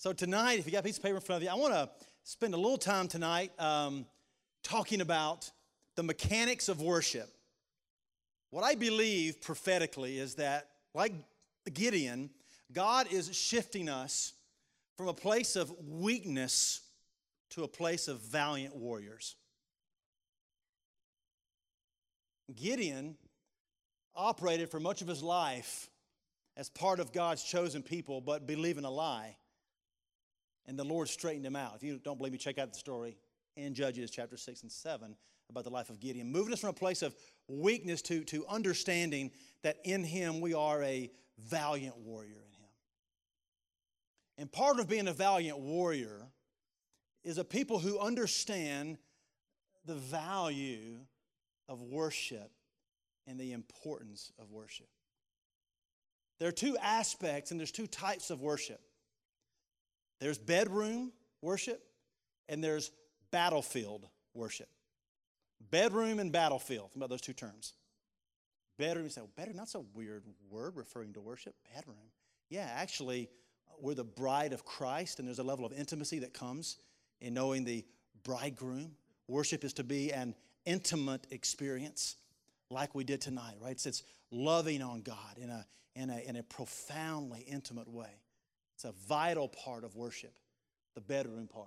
So, tonight, if you got a piece of paper in front of you, I want to spend a little time tonight um, talking about the mechanics of worship. What I believe prophetically is that, like Gideon, God is shifting us from a place of weakness to a place of valiant warriors. Gideon operated for much of his life as part of God's chosen people, but believing a lie and the Lord straightened him out. If you don't believe me, check out the story in Judges chapter 6 and 7 about the life of Gideon, moving us from a place of weakness to, to understanding that in him we are a valiant warrior in him. And part of being a valiant warrior is a people who understand the value of worship and the importance of worship. There are two aspects and there's two types of worship. There's bedroom worship and there's battlefield worship. Bedroom and battlefield. Think about those two terms. Bedroom, you say, well, bedroom, that's a weird word referring to worship. Bedroom. Yeah, actually, we're the bride of Christ, and there's a level of intimacy that comes in knowing the bridegroom. Worship is to be an intimate experience like we did tonight, right? It's, it's loving on God in a, in, a, in a profoundly intimate way. It's a vital part of worship, the bedroom part.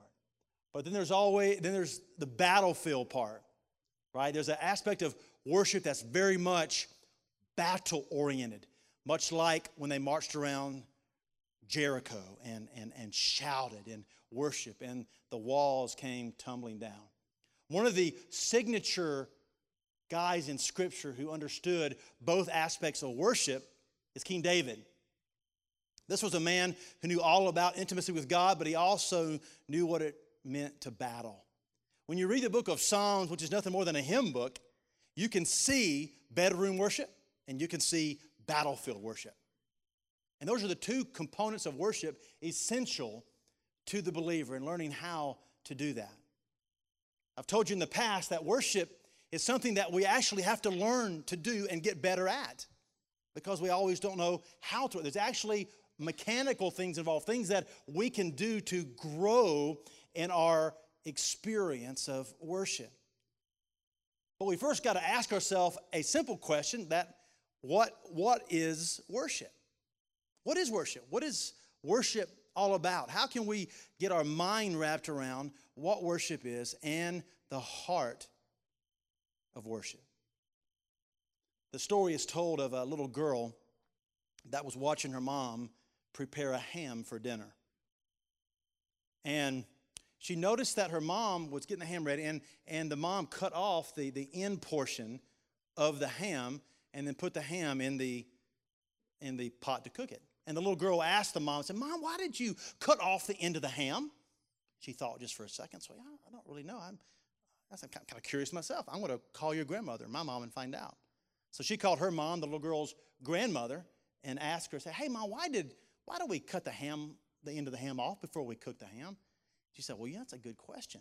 But then there's always then there's the battlefield part, right? There's an aspect of worship that's very much battle oriented, much like when they marched around Jericho and, and, and shouted and worship, and the walls came tumbling down. One of the signature guys in Scripture who understood both aspects of worship is King David. This was a man who knew all about intimacy with God, but he also knew what it meant to battle. When you read the book of Psalms, which is nothing more than a hymn book, you can see bedroom worship and you can see battlefield worship. And those are the two components of worship essential to the believer in learning how to do that. I've told you in the past that worship is something that we actually have to learn to do and get better at because we always don't know how to. There's actually mechanical things involved, things that we can do to grow in our experience of worship. But we first got to ask ourselves a simple question that what, what is worship? What is worship? What is worship all about? How can we get our mind wrapped around what worship is and the heart of worship? The story is told of a little girl that was watching her mom prepare a ham for dinner. And she noticed that her mom was getting the ham ready, and, and the mom cut off the, the end portion of the ham and then put the ham in the, in the pot to cook it. And the little girl asked the mom, said, Mom, why did you cut off the end of the ham? She thought just for a second, so yeah, I don't really know. I'm, I'm kind of curious myself. I'm going to call your grandmother, my mom, and find out. So she called her mom, the little girl's grandmother, and asked her, say, Hey, mom, why did why do we cut the ham, the end of the ham off before we cook the ham? She said, Well, yeah, that's a good question.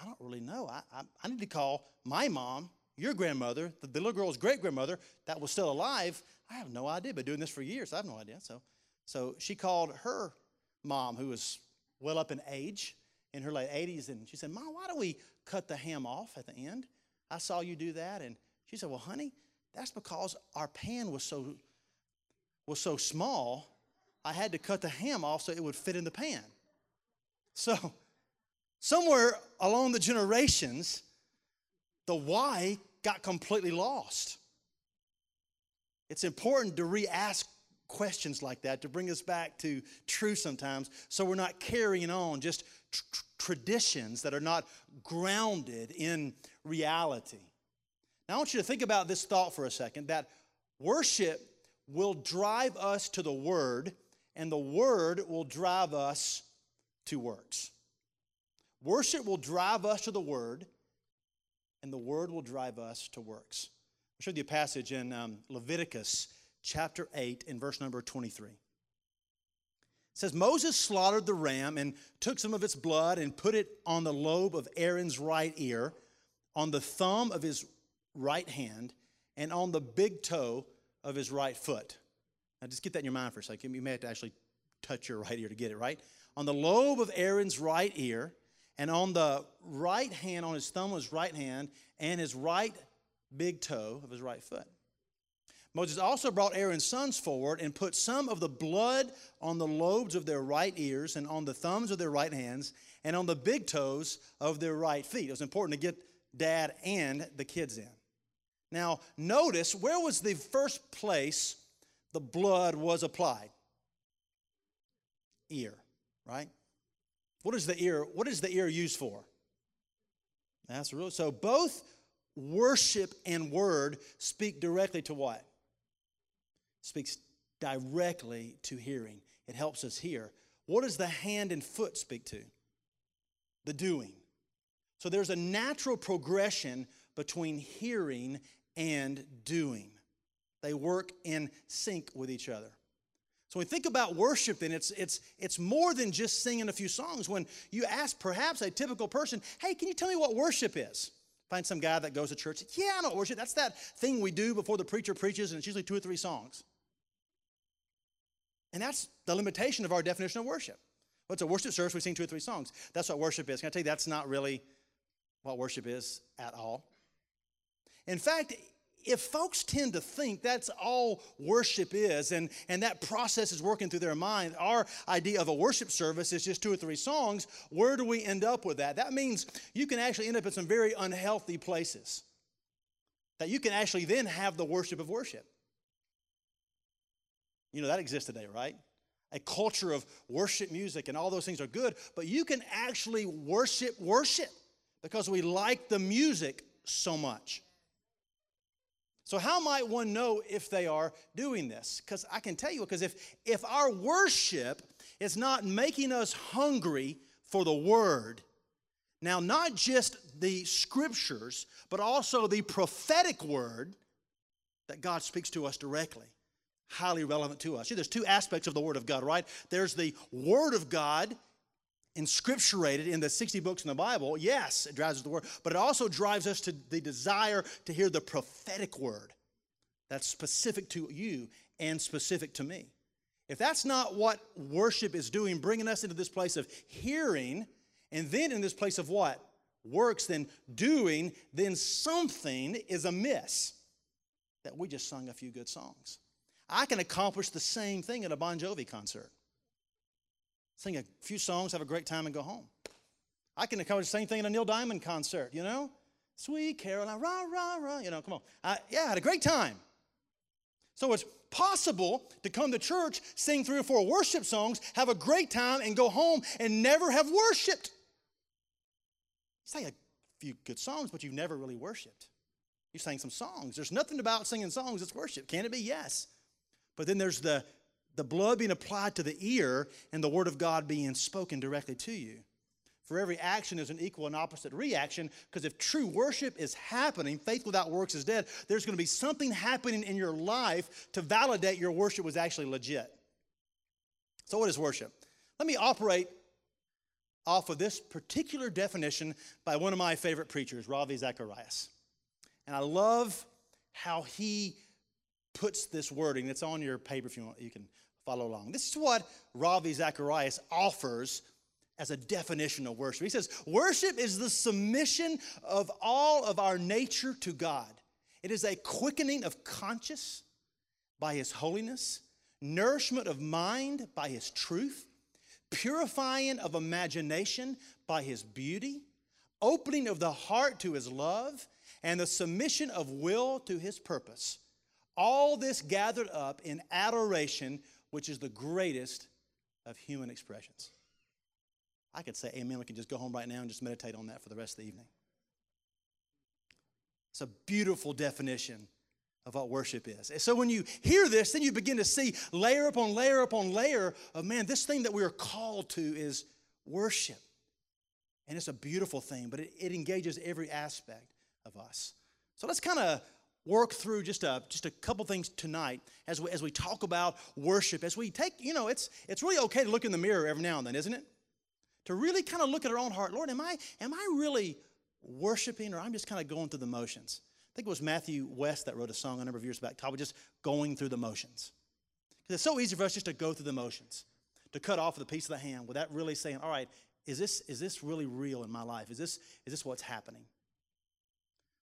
I don't really know. I, I, I need to call my mom, your grandmother, the, the little girl's great grandmother that was still alive. I have no idea. Been doing this for years. I have no idea. So, so she called her mom, who was well up in age, in her late 80s, and she said, Mom, why do we cut the ham off at the end? I saw you do that. And she said, Well, honey, that's because our pan was so was so small I had to cut the ham off so it would fit in the pan. So, somewhere along the generations, the why got completely lost. It's important to re ask questions like that to bring us back to truth sometimes so we're not carrying on just tr- traditions that are not grounded in reality. Now, I want you to think about this thought for a second that worship will drive us to the Word and the Word will drive us to works. Worship will drive us to the Word, and the Word will drive us to works. I'll show you a passage in um, Leviticus chapter 8 and verse number 23. It says, Moses slaughtered the ram and took some of its blood and put it on the lobe of Aaron's right ear, on the thumb of his right hand, and on the big toe of his right foot. Now, just get that in your mind for a second. You may have to actually touch your right ear to get it, right? On the lobe of Aaron's right ear, and on the right hand, on his thumb of his right hand, and his right big toe of his right foot. Moses also brought Aaron's sons forward and put some of the blood on the lobes of their right ears and on the thumbs of their right hands and on the big toes of their right feet. It was important to get dad and the kids in. Now, notice where was the first place the blood was applied? Ear, right? What is the ear? What is the ear used for? That's real. So both worship and word speak directly to what? Speaks directly to hearing. It helps us hear. What does the hand and foot speak to? The doing. So there's a natural progression between hearing and doing. They work in sync with each other. So when we think about worship, then it's, it's, it's more than just singing a few songs. When you ask perhaps a typical person, hey, can you tell me what worship is? Find some guy that goes to church. Yeah, I know worship. That's that thing we do before the preacher preaches, and it's usually two or three songs. And that's the limitation of our definition of worship. What's a worship service? We sing two or three songs. That's what worship is. Can I tell you that's not really what worship is at all? In fact, if folks tend to think that's all worship is and, and that process is working through their mind, our idea of a worship service is just two or three songs, where do we end up with that? That means you can actually end up in some very unhealthy places. That you can actually then have the worship of worship. You know, that exists today, right? A culture of worship music and all those things are good, but you can actually worship worship because we like the music so much. So, how might one know if they are doing this? Because I can tell you, because if, if our worship is not making us hungry for the word, now, not just the scriptures, but also the prophetic word that God speaks to us directly, highly relevant to us. See, there's two aspects of the Word of God, right? There's the Word of God inscripturated in the 60 books in the Bible, yes, it drives us to the word, but it also drives us to the desire to hear the prophetic word that's specific to you and specific to me. If that's not what worship is doing, bringing us into this place of hearing, and then in this place of what? Works, then doing, then something is amiss. That we just sung a few good songs. I can accomplish the same thing at a Bon Jovi concert sing a few songs, have a great time, and go home. I can accomplish the same thing at a Neil Diamond concert, you know? Sweet Caroline, rah, rah, rah, you know, come on. I, yeah, I had a great time. So it's possible to come to church, sing three or four worship songs, have a great time, and go home and never have worshiped. Say a few good songs, but you've never really worshiped. You sang some songs. There's nothing about singing songs that's worship. Can it be? Yes. But then there's the the blood being applied to the ear and the word of God being spoken directly to you. For every action is an equal and opposite reaction, because if true worship is happening, faith without works is dead, there's going to be something happening in your life to validate your worship was actually legit. So, what is worship? Let me operate off of this particular definition by one of my favorite preachers, Ravi Zacharias. And I love how he puts this wording. It's on your paper if you want, you can follow along. This is what Ravi Zacharias offers as a definition of worship. He says, Worship is the submission of all of our nature to God. It is a quickening of conscience by His holiness, nourishment of mind by His truth, purifying of imagination by His beauty, opening of the heart to His love, and the submission of will to His purpose. All this gathered up in adoration, which is the greatest of human expressions. I could say amen. We can just go home right now and just meditate on that for the rest of the evening. It's a beautiful definition of what worship is. And so when you hear this, then you begin to see layer upon layer upon layer of man, this thing that we are called to is worship. And it's a beautiful thing, but it, it engages every aspect of us. So let's kind of work through just a, just a couple things tonight as we, as we talk about worship. As we take, you know, it's, it's really okay to look in the mirror every now and then, isn't it? To really kind of look at our own heart. Lord, am I, am I really worshiping or I'm just kind of going through the motions? I think it was Matthew West that wrote a song a number of years back, talking just going through the motions. Because it's so easy for us just to go through the motions, to cut off the piece of the hand without really saying, all right, is this, is this really real in my life? Is this, is this what's happening?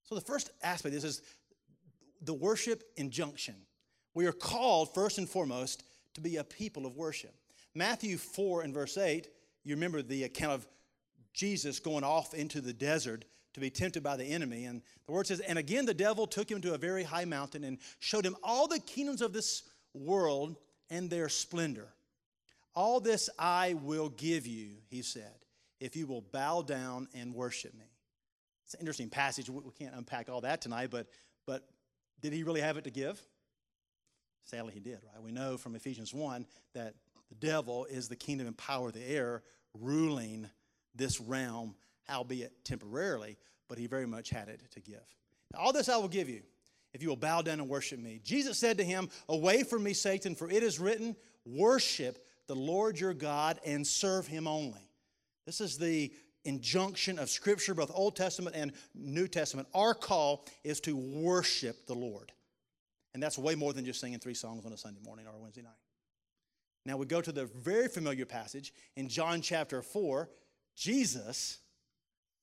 So the first aspect of this is the worship injunction. We are called, first and foremost, to be a people of worship. Matthew 4 and verse 8, you remember the account of Jesus going off into the desert to be tempted by the enemy. And the word says, And again the devil took him to a very high mountain and showed him all the kingdoms of this world and their splendor. All this I will give you, he said, if you will bow down and worship me. It's an interesting passage. We can't unpack all that tonight, but, but did he really have it to give? Sadly, he did, right? We know from Ephesians 1 that the devil is the kingdom and power of the air ruling this realm, albeit temporarily, but he very much had it to give. Now, all this I will give you if you will bow down and worship me. Jesus said to him, Away from me, Satan, for it is written, Worship the Lord your God and serve him only. This is the injunction of Scripture, both Old Testament and New Testament. Our call is to worship the Lord. And that's way more than just singing three songs on a Sunday morning or a Wednesday night. Now we go to the very familiar passage in John chapter 4. Jesus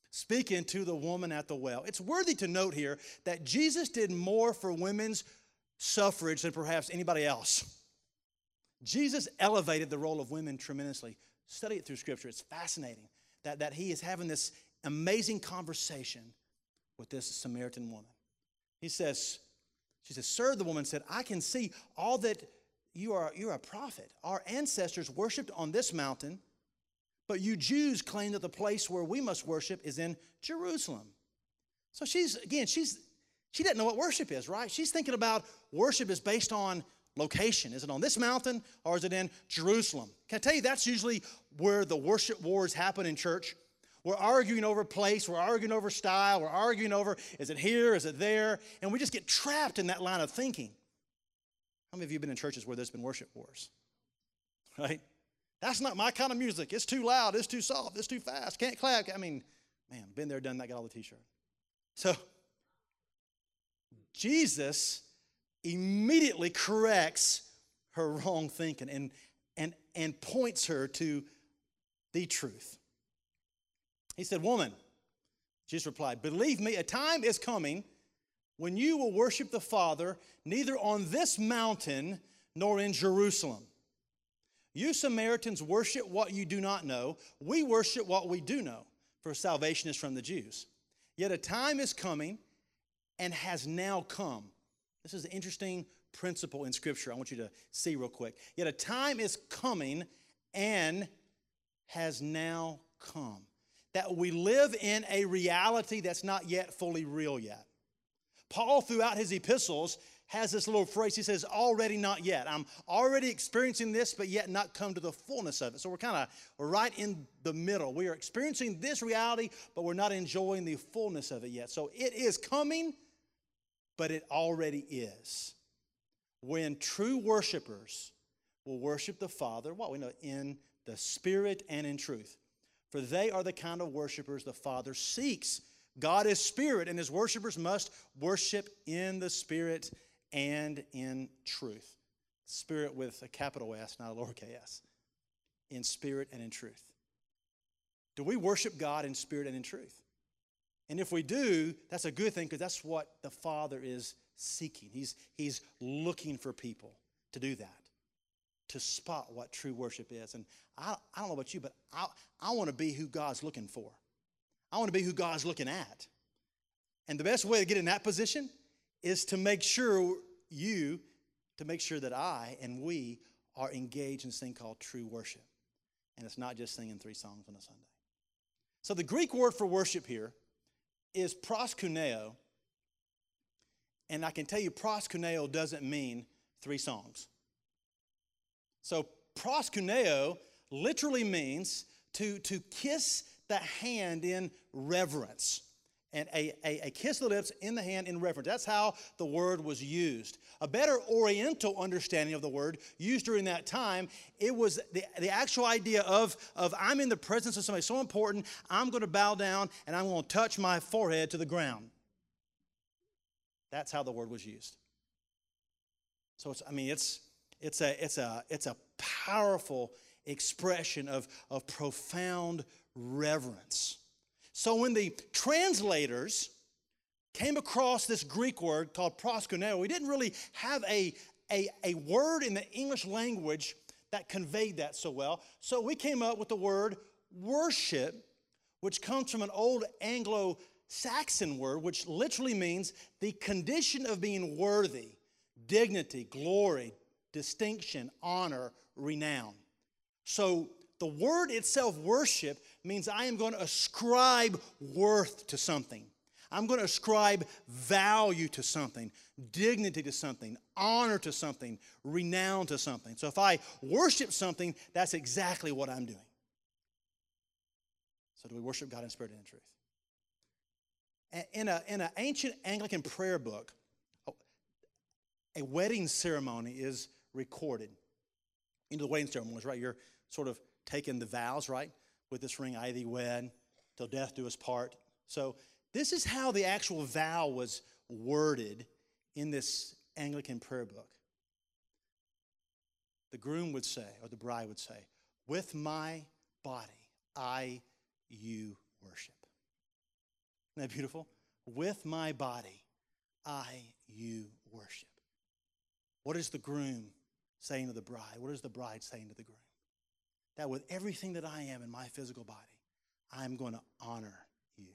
speaking to the woman at the well. It's worthy to note here that Jesus did more for women's suffrage than perhaps anybody else. Jesus elevated the role of women tremendously. Study it through Scripture. It's fascinating that, that he is having this amazing conversation with this Samaritan woman. He says, She says, Sir, the woman said, I can see all that you are you're a prophet. Our ancestors worshiped on this mountain, but you Jews claim that the place where we must worship is in Jerusalem. So she's again, she's she doesn't know what worship is, right? She's thinking about worship is based on location. Is it on this mountain or is it in Jerusalem? Can I tell you that's usually where the worship wars happen in church? We're arguing over place, we're arguing over style, we're arguing over is it here, is it there? And we just get trapped in that line of thinking. How many of you have been in churches where there's been worship wars? Right? That's not my kind of music. It's too loud, it's too soft, it's too fast, can't clap. I mean, man, been there, done that, got all the t shirt. So, Jesus immediately corrects her wrong thinking and, and, and points her to the truth. He said, Woman, Jesus replied, Believe me, a time is coming when you will worship the Father neither on this mountain nor in Jerusalem. You Samaritans worship what you do not know. We worship what we do know, for salvation is from the Jews. Yet a time is coming and has now come this is an interesting principle in Scripture I want you to see real quick. Yet a time is coming and has now come that we live in a reality that's not yet fully real yet. Paul, throughout his epistles, has this little phrase. He says, already not yet. I'm already experiencing this, but yet not come to the fullness of it. So we're kind of right in the middle. We are experiencing this reality, but we're not enjoying the fullness of it yet. So it is coming, but it already is. When true worshipers will worship the Father, what we know, in the Spirit and in truth. For they are the kind of worshipers the Father seeks. God is Spirit, and His worshipers must worship in the Spirit and in truth. Spirit with a capital S, not a lowercase s. In spirit and in truth. Do we worship God in spirit and in truth? And if we do, that's a good thing because that's what the Father is seeking. He's, he's looking for people to do that, to spot what true worship is. And I, I don't know about you, but I, I want to be who God's looking for. I want to be who God's looking at. And the best way to get in that position is to make sure you, to make sure that I and we are engaged in this thing called true worship. And it's not just singing three songs on a Sunday. So the Greek word for worship here is proskuneo. And I can tell you, proskuneo doesn't mean three songs. So, proskuneo literally means to, to kiss the hand in reverence and a, a, a, kiss of the lips in the hand in reverence. That's how the word was used. A better oriental understanding of the word used during that time, it was the, the actual idea of, of I'm in the presence of somebody so important, I'm going to bow down and I'm going to touch my forehead to the ground. That's how the word was used. So it's, I mean, it's, it's, a, it's, a, it's a powerful expression of, of profound reverence. So when the translators came across this Greek word called proskuneo, we didn't really have a, a, a word in the English language that conveyed that so well. So we came up with the word worship, which comes from an old Anglo Saxon word, which literally means the condition of being worthy, dignity, glory, distinction, honor, renown. So the word itself, worship, means I am going to ascribe worth to something. I'm going to ascribe value to something, dignity to something, honor to something, renown to something. So if I worship something, that's exactly what I'm doing. So do we worship God in spirit and in truth? In an in a ancient Anglican prayer book, a wedding ceremony is recorded. Into the wedding ceremonies, right? You're sort of taking the vows, right? With this ring, I thee wed, till death do us part. So this is how the actual vow was worded in this Anglican prayer book. The groom would say, or the bride would say, With my body, I you worship. Isn't that beautiful? With my body, I you worship. What is the groom saying to the bride? What is the bride saying to the groom? That with everything that I am in my physical body, I'm going to honor you.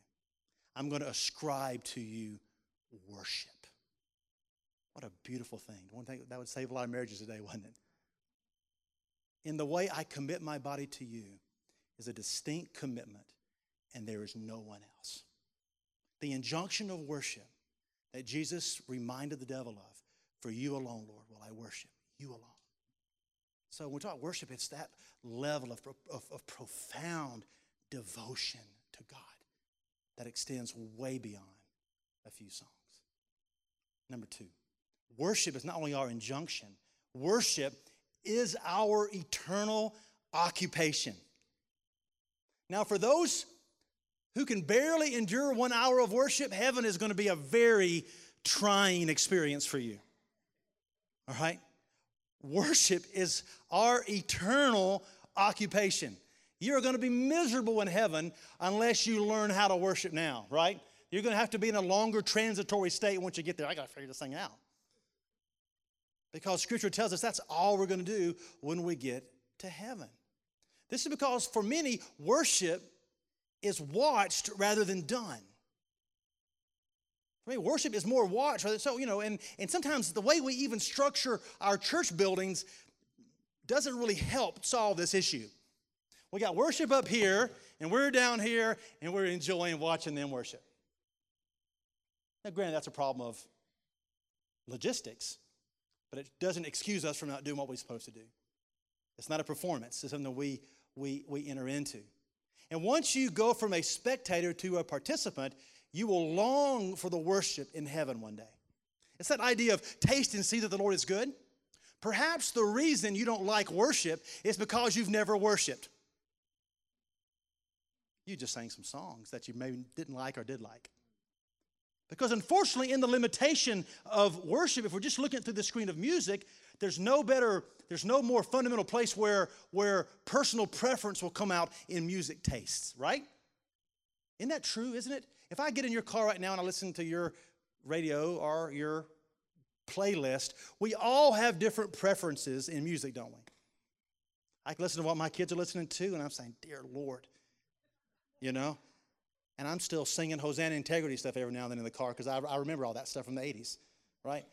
I'm going to ascribe to you worship. What a beautiful thing. One thing that would save a lot of marriages today, wouldn't it? In the way I commit my body to you is a distinct commitment, and there is no one else. The injunction of worship that Jesus reminded the devil of for you alone, Lord, will I worship you alone. So when we talk worship, it's that level of, of, of profound devotion to God that extends way beyond a few songs. Number two, worship is not only our injunction, worship is our eternal occupation. Now, for those who can barely endure one hour of worship, heaven is going to be a very trying experience for you. All right? Worship is our eternal occupation. You're going to be miserable in heaven unless you learn how to worship now, right? You're going to have to be in a longer transitory state once you get there. I got to figure this thing out. Because scripture tells us that's all we're going to do when we get to heaven. This is because for many, worship is watched rather than done. I mean, worship is more watch. So, you know, and, and sometimes the way we even structure our church buildings doesn't really help solve this issue. We got worship up here, and we're down here, and we're enjoying watching them worship. Now, granted, that's a problem of logistics, but it doesn't excuse us from not doing what we're supposed to do. It's not a performance, it's something we, we, we enter into. And once you go from a spectator to a participant, you will long for the worship in heaven one day. It's that idea of taste and see that the Lord is good. Perhaps the reason you don't like worship is because you've never worshiped. You just sang some songs that you maybe didn't like or did like. Because unfortunately, in the limitation of worship, if we're just looking through the screen of music, there's no better, there's no more fundamental place where, where personal preference will come out in music tastes, right? Isn't that true, isn't it? If I get in your car right now and I listen to your radio or your playlist, we all have different preferences in music, don't we? I can listen to what my kids are listening to, and I'm saying, Dear Lord, you know? And I'm still singing Hosanna Integrity stuff every now and then in the car because I, I remember all that stuff from the 80s, right?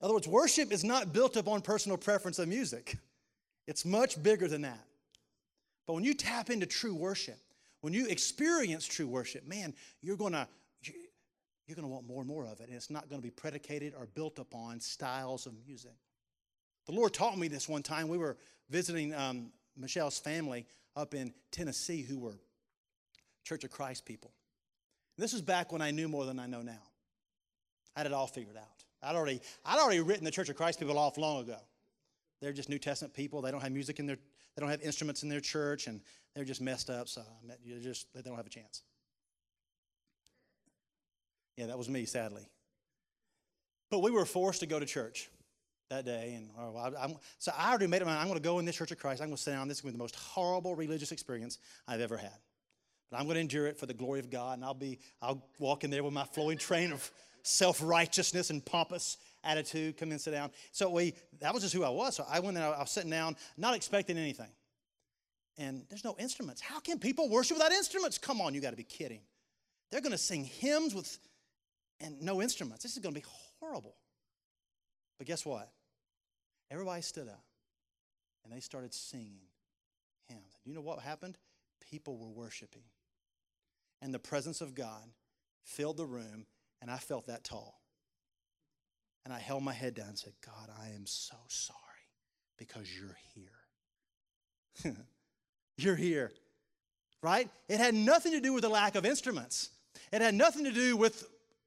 In other words, worship is not built upon personal preference of music, it's much bigger than that. But when you tap into true worship, when you experience true worship, man, you're going to you're going to want more and more of it, and it's not going to be predicated or built upon styles of music. The Lord taught me this one time. We were visiting um, Michelle's family up in Tennessee who were Church of Christ people. This was back when I knew more than I know now. I had it all figured out. I'd already, I'd already written the Church of Christ people off long ago. They're just New Testament people. They don't have music in their, they don't have instruments in their church, and they're just messed up, so you just they don't have a chance. Yeah, that was me, sadly. But we were forced to go to church. that day. And oh, I, so I already made up my mind. I'm going to go in this Church of Christ. I'm going to sit down. This is going to be the most horrible religious experience I've ever had. But I'm going to endure it for the glory of God. And I'll be, I'll walk in there with my flowing train of self righteousness and pompous attitude. Come in, sit down. So we, that was just who I was. So I went there. I was sitting down, not expecting anything. And there's no instruments. How can people worship without instruments? Come on, you got to be kidding. They're going to sing hymns with and no instruments. This is going to be horrible. But guess what? Everybody stood up and they started singing hymns. You know what happened? People were worshiping. And the presence of God filled the room, and I felt that tall. And I held my head down and said, God, I am so sorry because you're here. you're here, right? It had nothing to do with the lack of instruments. It had nothing to do with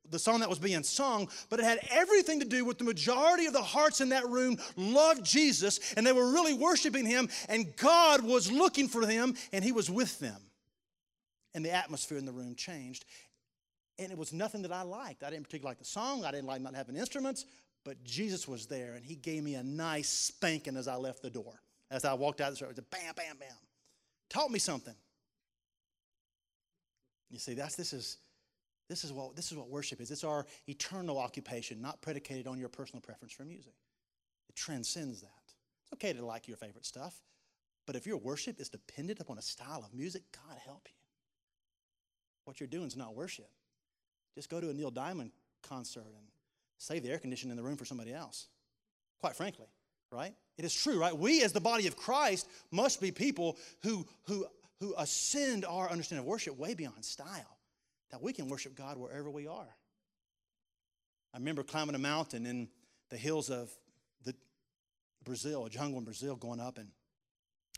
the song that was being sung, but it had everything to do with the majority of the hearts in that room loved Jesus and they were really worshiping him, and God was looking for them and he was with them. And the atmosphere in the room changed. And it was nothing that I liked. I didn't particularly like the song, I didn't like not having instruments, but Jesus was there and he gave me a nice spanking as I left the door. As I walked out the door, it was bam, bam, bam. Taught me something. You see, that's this is this is what this is what worship is. It's our eternal occupation, not predicated on your personal preference for music. It transcends that. It's okay to like your favorite stuff, but if your worship is dependent upon a style of music, God help you. What you're doing is not worship. Just go to a Neil Diamond concert and save the air conditioning in the room for somebody else. Quite frankly, right? It is true, right? We as the body of Christ must be people who who who ascend our understanding of worship way beyond style that we can worship God wherever we are. I remember climbing a mountain in the hills of the Brazil, a jungle in Brazil, going up, and,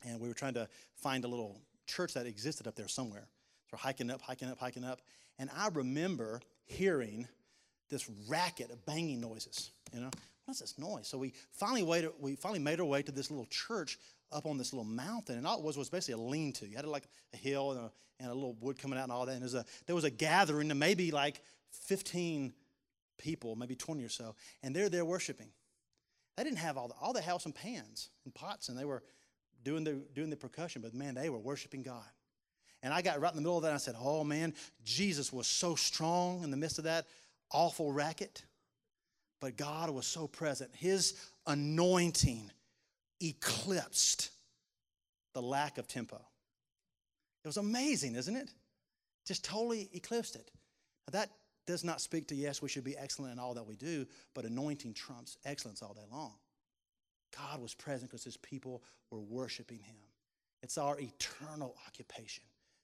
and we were trying to find a little church that existed up there somewhere. So we're hiking up, hiking up, hiking up, and I remember hearing this racket of banging noises. You know, what's this noise? So we finally waited, we finally made our way to this little church up on this little mountain, and all it was was basically a lean-to. You had like a hill and a, and a little wood coming out and all that. And there was a, there was a gathering of maybe like 15 people, maybe 20 or so, and they're there worshiping. They didn't have all the, all the house and pans and pots, and they were doing the, doing the percussion, but man, they were worshiping God. And I got right in the middle of that, and I said, Oh man, Jesus was so strong in the midst of that awful racket, but God was so present. His anointing eclipsed the lack of tempo. It was amazing, isn't it? Just totally eclipsed it. Now, that does not speak to, yes, we should be excellent in all that we do, but anointing trumps excellence all day long. God was present because his people were worshiping him. It's our eternal occupation,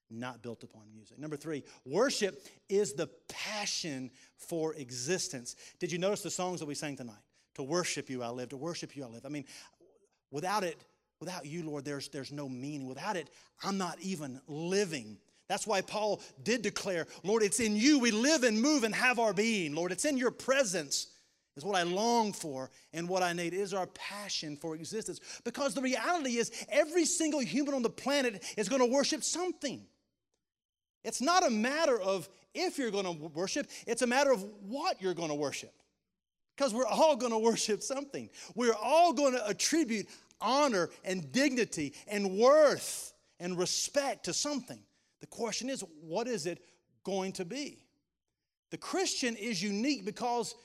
not built upon music. Number three, worship is the passion for existence. Did you notice the songs that we sang tonight? To worship you, I live. To worship you, I live. I mean, Without it, without you, Lord, there's, there's no meaning. Without it, I'm not even living. That's why Paul did declare, Lord, it's in you we live and move and have our being. Lord, it's in your presence is what I long for and what I need is our passion for existence. Because the reality is, every single human on the planet is going to worship something. It's not a matter of if you're going to worship, it's a matter of what you're going to worship. Because we're all going to worship something. We're all going to attribute honor and dignity and worth and respect to something. The question is, what is it going to be? The Christian is unique because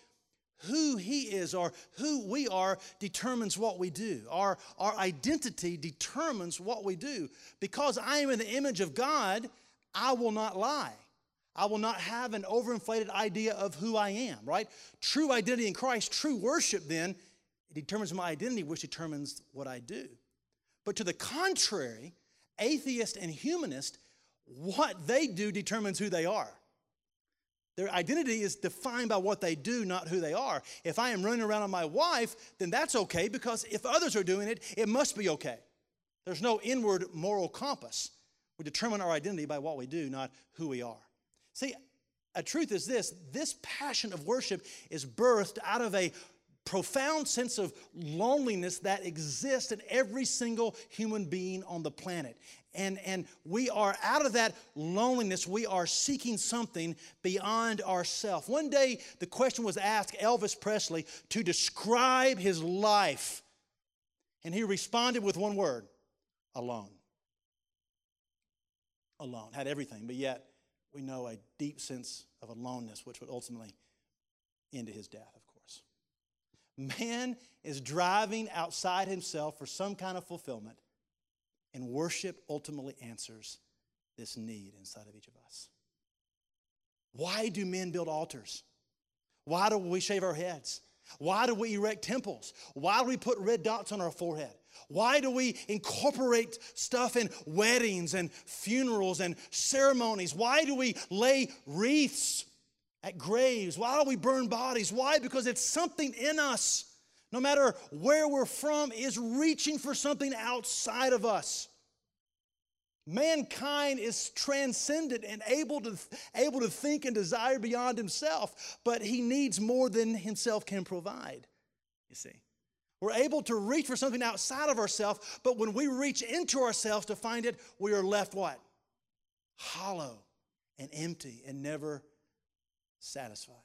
who he is or who we are determines what we do. Our, our identity determines what we do. Because I am in the image of God, I will not lie. I will not have an overinflated idea of who I am, right? True identity in Christ, true worship, then, it determines my identity, which determines what I do. But to the contrary, atheist and humanist, what they do determines who they are. Their identity is defined by what they do, not who they are. If I am running around on my wife, then that's okay because if others are doing it, it must be okay. There's no inward moral compass. We determine our identity by what we do, not who we are. See, a truth is this this passion of worship is birthed out of a profound sense of loneliness that exists in every single human being on the planet. And, and we are out of that loneliness, we are seeking something beyond ourselves. One day, the question was asked Elvis Presley to describe his life. And he responded with one word alone. Alone. Had everything, but yet we know a deep sense of aloneness, which would ultimately end his death, of course. Man is driving outside himself for some kind of fulfillment, and worship ultimately answers this need inside of each of us. Why do men build altars? Why do we shave our heads? Why do we erect temples? Why do we put red dots on our forehead? Why do we incorporate stuff in weddings and funerals and ceremonies? Why do we lay wreaths at graves? Why do we burn bodies? Why? Because it's something in us, no matter where we're from, is reaching for something outside of us. Mankind is transcendent and able to, able to think and desire beyond himself, but he needs more than himself can provide, you see. We're able to reach for something outside of ourselves, but when we reach into ourselves to find it, we are left what? Hollow and empty and never satisfied.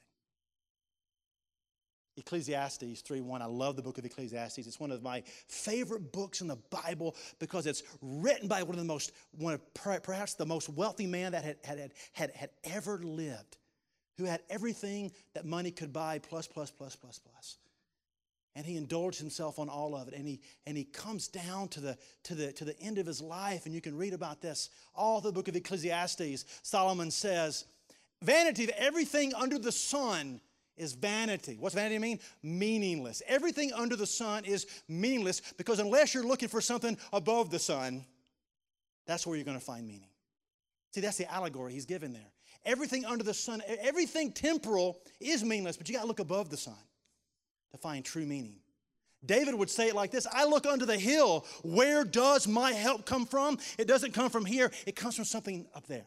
Ecclesiastes 3:1. I love the book of Ecclesiastes. It's one of my favorite books in the Bible because it's written by one of the most, one of perhaps the most wealthy man that had, had, had, had ever lived, who had everything that money could buy, plus, plus, plus, plus, plus. And he indulged himself on all of it. And he, and he comes down to the, to, the, to the end of his life, and you can read about this all the book of Ecclesiastes. Solomon says, Vanity of everything under the sun is vanity. What's vanity mean? Meaningless. Everything under the sun is meaningless because unless you're looking for something above the sun, that's where you're going to find meaning. See, that's the allegory he's given there. Everything under the sun, everything temporal is meaningless, but you got to look above the sun to find true meaning. David would say it like this I look under the hill. Where does my help come from? It doesn't come from here, it comes from something up there,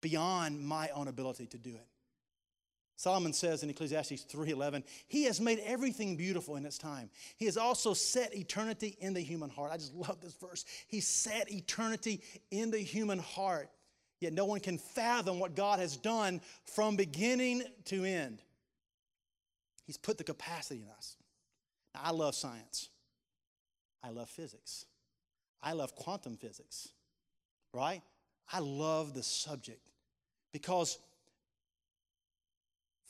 beyond my own ability to do it. Solomon says in Ecclesiastes 3:11, he has made everything beautiful in its time. He has also set eternity in the human heart. I just love this verse. He set eternity in the human heart. Yet no one can fathom what God has done from beginning to end. He's put the capacity in us. Now, I love science. I love physics. I love quantum physics. Right? I love the subject because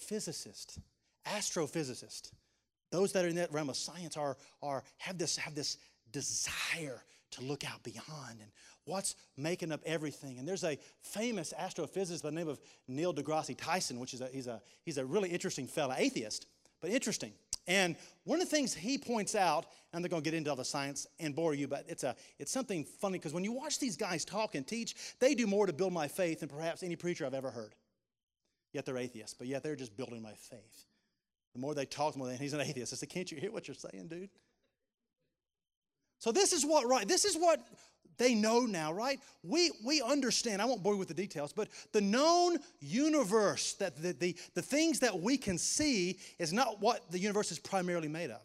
physicists, astrophysicists, those that are in that realm of science are, are have this have this desire to look out beyond and what's making up everything. And there's a famous astrophysicist by the name of Neil deGrasse Tyson, which is a he's a he's a really interesting fellow, atheist, but interesting. And one of the things he points out, and they're going to get into all the science and bore you, but it's a it's something funny because when you watch these guys talk and teach, they do more to build my faith than perhaps any preacher I've ever heard. Yet they're atheists, but yet they're just building my faith. The more they talk, the more they, he's an atheist. I said, Can't you hear what you're saying, dude? So this is what right, this is what they know now, right? We we understand, I won't bore you with the details, but the known universe, that the, the, the things that we can see is not what the universe is primarily made of.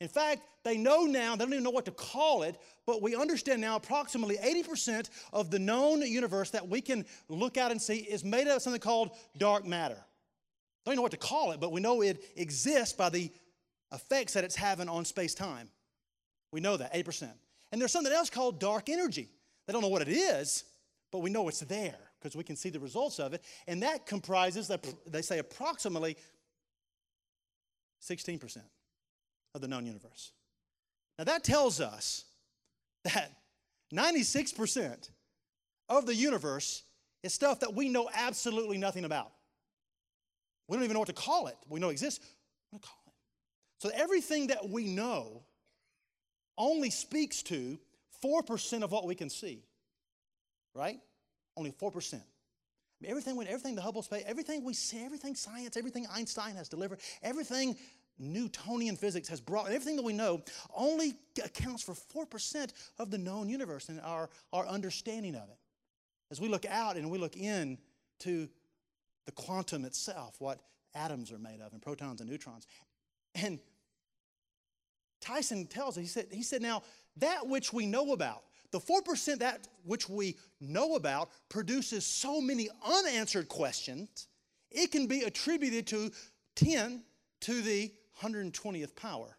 In fact, they know now, they don't even know what to call it, but we understand now approximately 80% of the known universe that we can look at and see is made up of something called dark matter. Don't even know what to call it, but we know it exists by the effects that it's having on space time. We know that, 8%. And there's something else called dark energy. They don't know what it is, but we know it's there because we can see the results of it. And that comprises, they say, approximately 16% of the known universe. Now that tells us that 96% of the universe is stuff that we know absolutely nothing about. We don't even know what to call it. We know it exists. Don't call it. So everything that we know only speaks to 4% of what we can see. Right? Only 4%. I mean, everything, everything the Hubble space, everything we see, everything science, everything Einstein has delivered, everything Newtonian physics has brought, everything that we know only accounts for 4% of the known universe and our, our understanding of it. As we look out and we look in to the quantum itself, what atoms are made of, and protons and neutrons. And Tyson tells us, he said, he said, now that which we know about, the 4% that which we know about produces so many unanswered questions, it can be attributed to 10 to the 120th power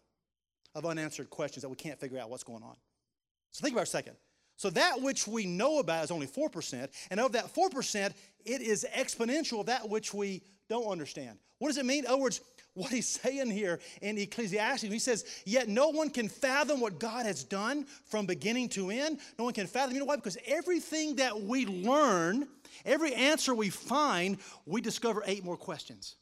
of unanswered questions that we can't figure out what's going on. So think about a second. So that which we know about is only 4%, and of that 4%, it is exponential that which we don't understand. What does it mean? In other words, what he's saying here in Ecclesiastes, he says, Yet no one can fathom what God has done from beginning to end. No one can fathom. You know why? Because everything that we learn, every answer we find, we discover eight more questions.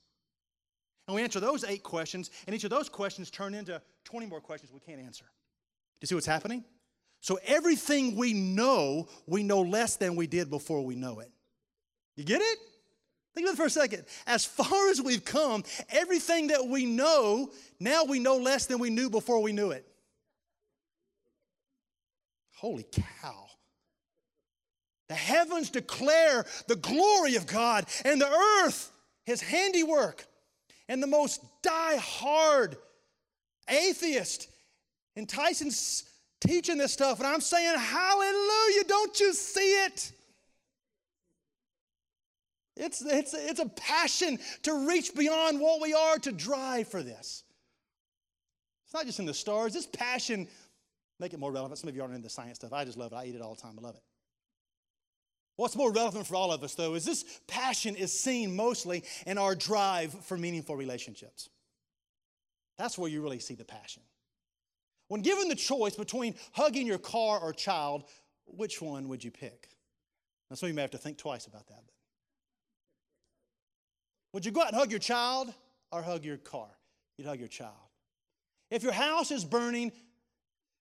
And we answer those eight questions, and each of those questions turn into 20 more questions we can't answer. Do you see what's happening? So everything we know, we know less than we did before we know it. You get it? Think about it for a second. As far as we've come, everything that we know, now we know less than we knew before we knew it. Holy cow. The heavens declare the glory of God, and the earth, his handiwork. And the most die hard atheist, and Tyson's teaching this stuff, and I'm saying, Hallelujah, don't you see it? It's, it's, it's a passion to reach beyond what we are to drive for this. It's not just in the stars, this passion, make it more relevant. Some of you aren't into science stuff. I just love it. I eat it all the time. I love it. What's more relevant for all of us, though, is this passion is seen mostly in our drive for meaningful relationships. That's where you really see the passion. When given the choice between hugging your car or child, which one would you pick? Now, some of you may have to think twice about that. But would you go out and hug your child or hug your car? You'd hug your child. If your house is burning,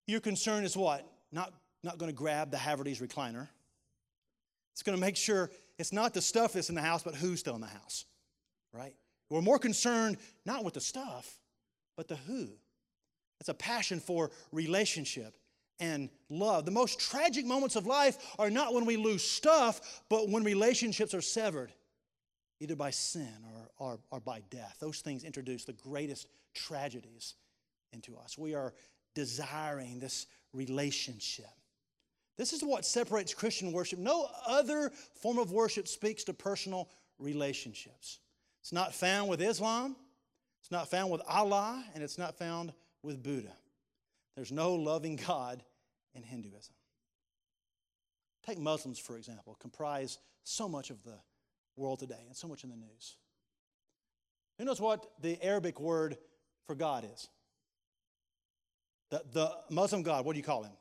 your concern is what? Not, not going to grab the Havertys recliner. It's going to make sure it's not the stuff that's in the house, but who's still in the house, right? We're more concerned not with the stuff, but the who. It's a passion for relationship and love. The most tragic moments of life are not when we lose stuff, but when relationships are severed either by sin or, or, or by death. Those things introduce the greatest tragedies into us. We are desiring this relationship. This is what separates Christian worship. No other form of worship speaks to personal relationships. It's not found with Islam, it's not found with Allah, and it's not found with Buddha. There's no loving God in Hinduism. Take Muslims, for example, comprise so much of the world today and so much in the news. Who knows what the Arabic word for God is? The, the Muslim God, what do you call him?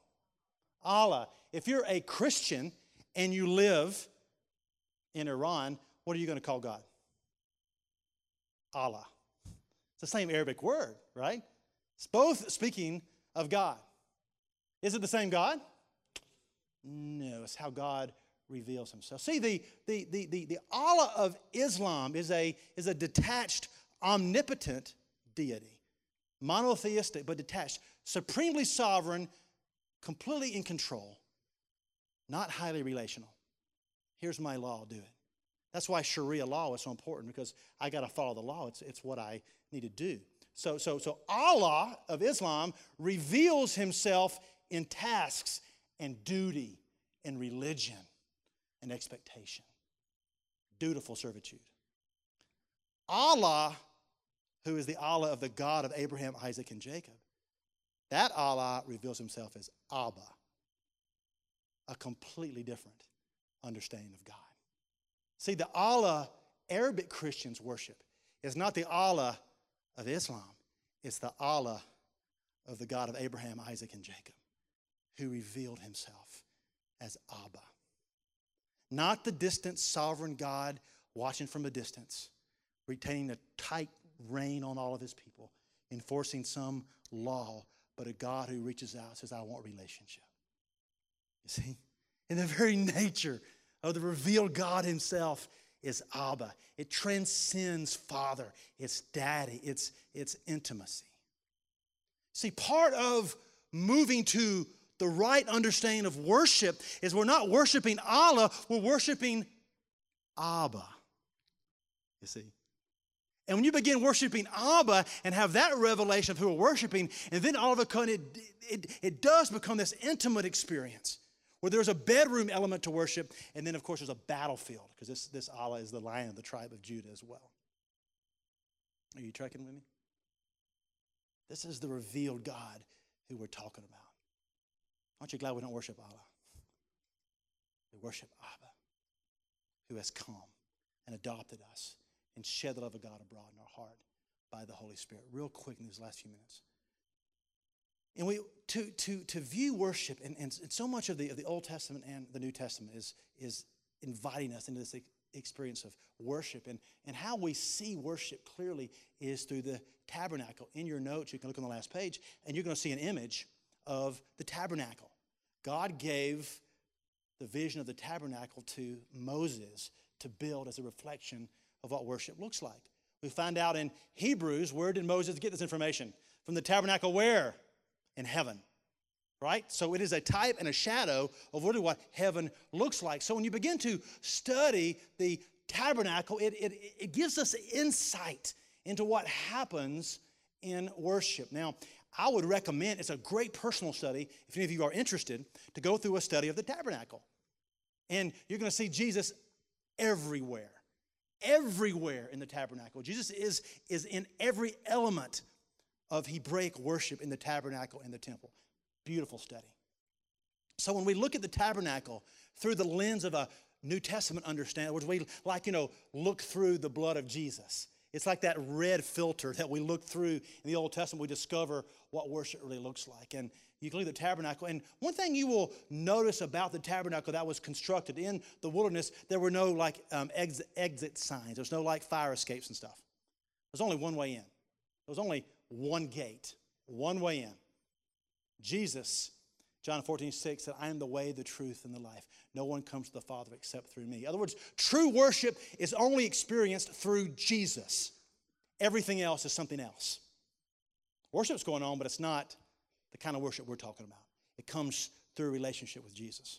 Allah. If you're a Christian and you live in Iran, what are you going to call God? Allah. It's the same Arabic word, right? It's both speaking of God. Is it the same God? No, it's how God reveals himself. See, the, the, the, the, the Allah of Islam is a, is a detached, omnipotent deity, monotheistic, but detached, supremely sovereign, completely in control, not highly relational. Here's my law, do it. That's why Sharia law is so important because I got to follow the law. It's, it's what I need to do. So, so, so Allah of Islam reveals himself in tasks and duty and religion and expectation, dutiful servitude. Allah, who is the Allah of the God of Abraham, Isaac, and Jacob, that Allah reveals himself as Abba, a completely different understanding of God. See, the Allah Arabic Christians worship is not the Allah of Islam, it's the Allah of the God of Abraham, Isaac, and Jacob, who revealed himself as Abba. Not the distant sovereign God watching from a distance, retaining a tight rein on all of his people, enforcing some law, but a God who reaches out and says, I want relationship. You see? In the very nature of the revealed God himself is Abba. It transcends Father, it's daddy, it's, it's intimacy. See, part of moving to the right understanding of worship is we're not worshiping Allah, we're worshiping Abba. You see? And when you begin worshiping Abba and have that revelation of who we're worshiping, and then all of a sudden it, it, it does become this intimate experience where there's a bedroom element to worship, and then, of course, there's a battlefield, because this, this Allah is the lion of the tribe of Judah as well. Are you tracking with me? This is the revealed God who we're talking about. Aren't you glad we don't worship Allah? We worship Abba, who has come and adopted us and shed the love of God abroad in our heart by the Holy Spirit. Real quick in these last few minutes. And we to to to view worship, and, and, and so much of the of the Old Testament and the New Testament is is inviting us into this experience of worship. And, and how we see worship clearly is through the tabernacle. In your notes, you can look on the last page, and you're going to see an image of the tabernacle. God gave the vision of the tabernacle to Moses to build as a reflection of what worship looks like. We find out in Hebrews, where did Moses get this information? From the tabernacle where? In heaven. Right? So it is a type and a shadow of really what heaven looks like. So when you begin to study the tabernacle, it, it, it gives us insight into what happens in worship. Now, I would recommend, it's a great personal study, if any of you are interested, to go through a study of the tabernacle. And you're going to see Jesus everywhere, everywhere in the tabernacle. Jesus is, is in every element of Hebraic worship in the tabernacle and the temple. Beautiful study. So when we look at the tabernacle through the lens of a New Testament understanding, which we like, you know, look through the blood of Jesus. It's like that red filter that we look through in the Old Testament. We discover what worship really looks like. And you can at the tabernacle. And one thing you will notice about the tabernacle that was constructed in the wilderness, there were no like um, exit, exit signs. There's no like fire escapes and stuff. There's only one way in. There was only one gate, one way in. Jesus John 14, 6 said, I am the way, the truth, and the life. No one comes to the Father except through me. In other words, true worship is only experienced through Jesus. Everything else is something else. Worship's going on, but it's not the kind of worship we're talking about. It comes through a relationship with Jesus.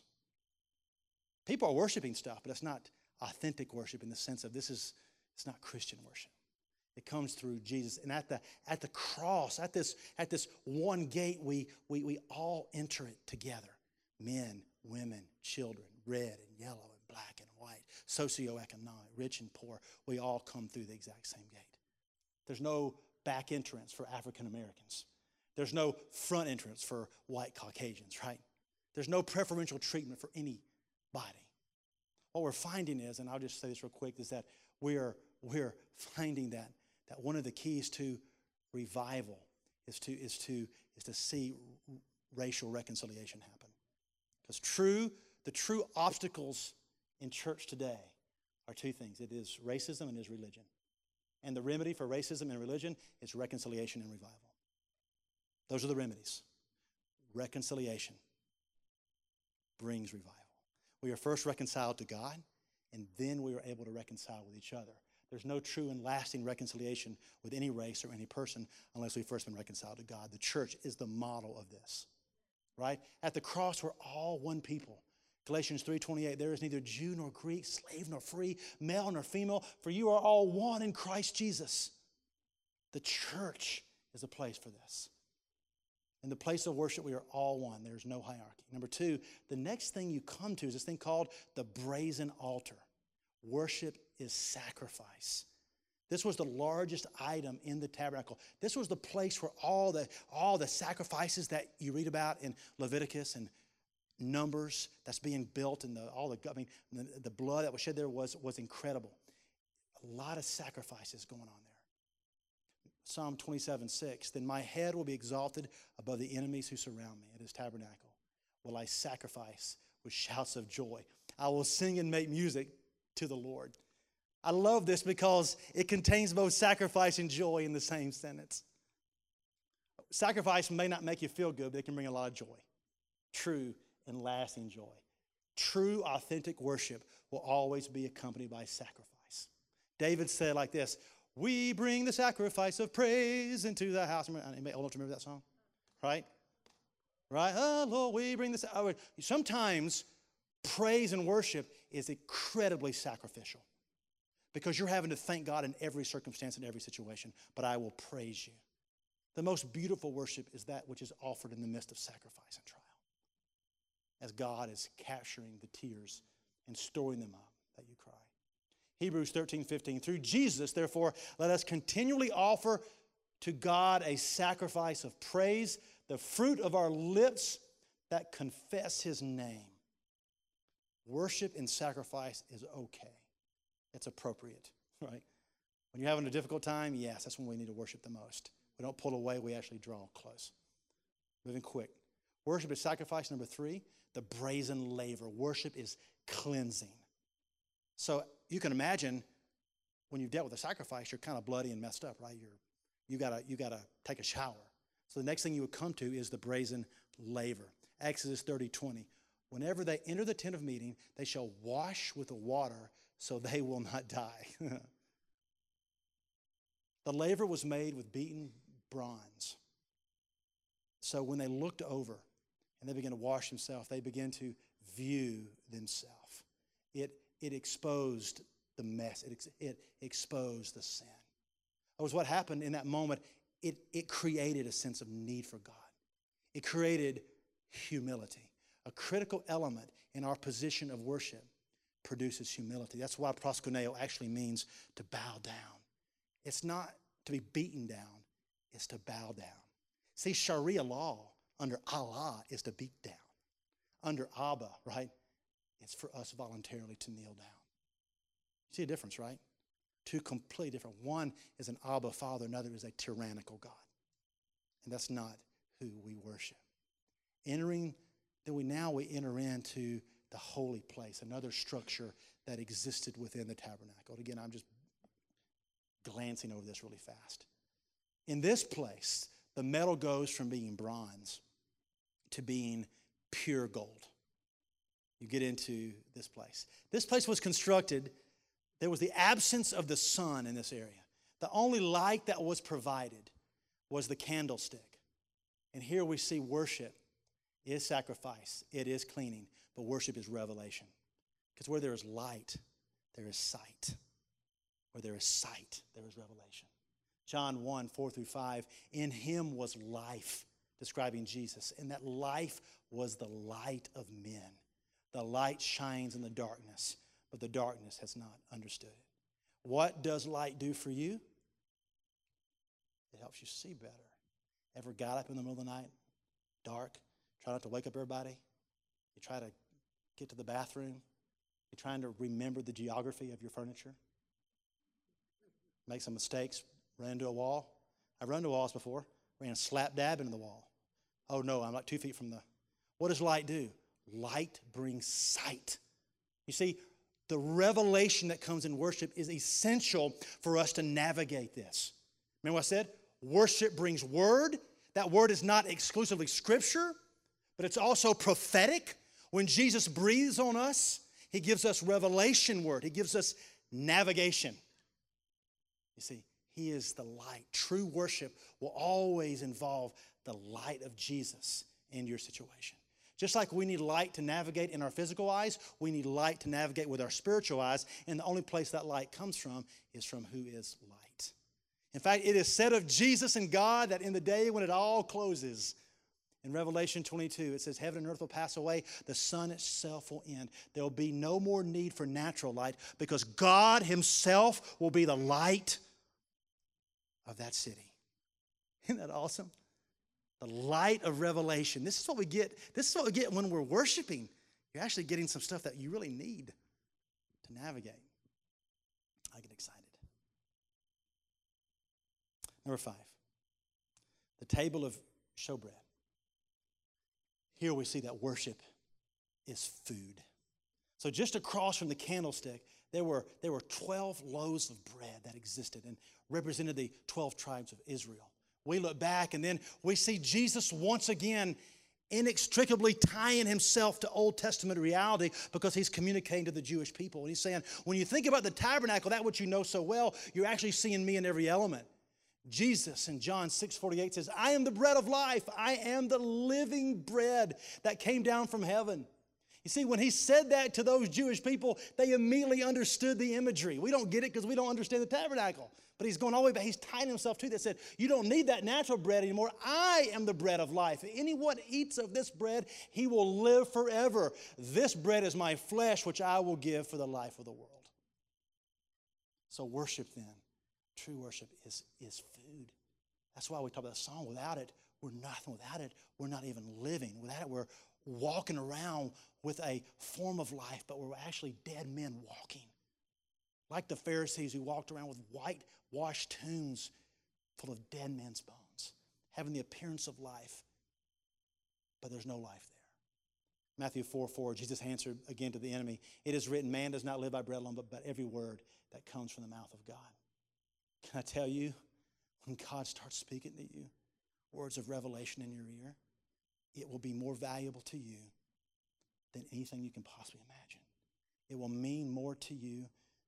People are worshiping stuff, but it's not authentic worship in the sense of this is it's not Christian worship. It comes through Jesus. And at the, at the cross, at this, at this one gate, we, we, we all enter it together men, women, children, red and yellow and black and white, socioeconomic, rich and poor. We all come through the exact same gate. There's no back entrance for African Americans, there's no front entrance for white Caucasians, right? There's no preferential treatment for anybody. What we're finding is, and I'll just say this real quick, is that we're, we're finding that that one of the keys to revival is to, is to, is to see racial reconciliation happen. Because true, the true obstacles in church today are two things it is racism and it is religion. And the remedy for racism and religion is reconciliation and revival. Those are the remedies. Reconciliation brings revival. We are first reconciled to God, and then we are able to reconcile with each other. There's no true and lasting reconciliation with any race or any person unless we've first been reconciled to God. The church is the model of this. Right? At the cross, we're all one people. Galatians 3:28, there is neither Jew nor Greek, slave nor free, male nor female, for you are all one in Christ Jesus. The church is a place for this. In the place of worship, we are all one. There's no hierarchy. Number two, the next thing you come to is this thing called the brazen altar. Worship is sacrifice. This was the largest item in the tabernacle. This was the place where all the, all the sacrifices that you read about in Leviticus and Numbers that's being built and the, all the, I mean, the, the blood that was shed there was, was incredible. A lot of sacrifices going on there. Psalm 27, 6, then my head will be exalted above the enemies who surround me at his tabernacle. Will I sacrifice with shouts of joy? I will sing and make music to the Lord. I love this because it contains both sacrifice and joy in the same sentence. Sacrifice may not make you feel good, but it can bring a lot of joy. True and lasting joy. True, authentic worship will always be accompanied by sacrifice. David said like this We bring the sacrifice of praise into the house. Anybody old enough remember that song? Right? Right? Oh, Lord, we bring this. Sometimes praise and worship is incredibly sacrificial because you're having to thank God in every circumstance, and every situation. But I will praise you. The most beautiful worship is that which is offered in the midst of sacrifice and trial. as God is capturing the tears and storing them up that you cry. Hebrews 13, 15. Through Jesus, therefore, let us continually offer to God a sacrifice of praise, the fruit of our lips that confess his name. Worship and sacrifice is okay, it's appropriate, right? When you're having a difficult time, yes, that's when we need to worship the most. We don't pull away, we actually draw close. Moving quick. Worship is sacrifice. Number three, the brazen laver. Worship is cleansing. So you can imagine when you've dealt with a sacrifice, you're kind of bloody and messed up, right? You're, you gotta, you gotta take a shower. So the next thing you would come to is the brazen laver. Exodus 30, 20. Whenever they enter the tent of meeting, they shall wash with the water so they will not die. the laver was made with beaten bronze. So when they looked over and they began to wash themselves, they began to view themselves. It, it exposed the mess, it, it exposed the sin. That was what happened in that moment. It, it created a sense of need for God, it created humility. A critical element in our position of worship produces humility. That's why proskuneo actually means to bow down. It's not to be beaten down, it's to bow down. See, Sharia law under Allah is to beat down. Under Abba, right? It's for us voluntarily to kneel down. See a difference, right? Two completely different. One is an Abba father, another is a tyrannical God. And that's not who we worship. Entering, then we now we enter into the holy place, another structure that existed within the tabernacle. Again, I'm just glancing over this really fast. In this place, the metal goes from being bronze to being pure gold. You get into this place. This place was constructed, there was the absence of the sun in this area. The only light that was provided was the candlestick. And here we see worship is sacrifice, it is cleaning, but worship is revelation. Because where there is light, there is sight. Where there is sight, there is revelation. John 1 4 through 5. In him was life, describing Jesus, and that life was the light of men. The light shines in the darkness, but the darkness has not understood it. What does light do for you? It helps you see better. Ever got up in the middle of the night, dark, try not to wake up everybody? You try to get to the bathroom? You're trying to remember the geography of your furniture? Make some mistakes, Ran into a wall. I've run into walls before. Ran slap dab into the wall. Oh no, I'm like two feet from the. What does light do? Light brings sight. You see, the revelation that comes in worship is essential for us to navigate this. Remember what I said? Worship brings word. That word is not exclusively scripture, but it's also prophetic. When Jesus breathes on us, he gives us revelation word, he gives us navigation. You see, he is the light. True worship will always involve the light of Jesus in your situation. Just like we need light to navigate in our physical eyes, we need light to navigate with our spiritual eyes. And the only place that light comes from is from who is light. In fact, it is said of Jesus and God that in the day when it all closes, in Revelation 22, it says, Heaven and earth will pass away, the sun itself will end. There will be no more need for natural light because God Himself will be the light of that city. Isn't that awesome? The light of revelation. This is what we get. This is what we get when we're worshiping. You're actually getting some stuff that you really need to navigate. I get excited. Number five, the table of showbread. Here we see that worship is food. So just across from the candlestick, there were, there were 12 loaves of bread that existed and represented the 12 tribes of Israel. We look back and then we see Jesus once again inextricably tying himself to Old Testament reality because he's communicating to the Jewish people. And he's saying, when you think about the tabernacle, that which you know so well, you're actually seeing me in every element. Jesus in John 6 48 says, I am the bread of life. I am the living bread that came down from heaven. You see, when he said that to those Jewish people, they immediately understood the imagery. We don't get it because we don't understand the tabernacle. But he's going all the way back. He's tying himself to that. Said, You don't need that natural bread anymore. I am the bread of life. If anyone eats of this bread, he will live forever. This bread is my flesh, which I will give for the life of the world. So, worship then, true worship, is, is food. That's why we talk about the song. Without it, we're nothing. Without it, we're not even living. Without it, we're walking around with a form of life, but we're actually dead men walking. Like the Pharisees who walked around with white-washed tombs full of dead men's bones, having the appearance of life, but there's no life there. Matthew 4 4, Jesus answered again to the enemy, It is written, Man does not live by bread alone, but by every word that comes from the mouth of God. Can I tell you, when God starts speaking to you, words of revelation in your ear, it will be more valuable to you than anything you can possibly imagine. It will mean more to you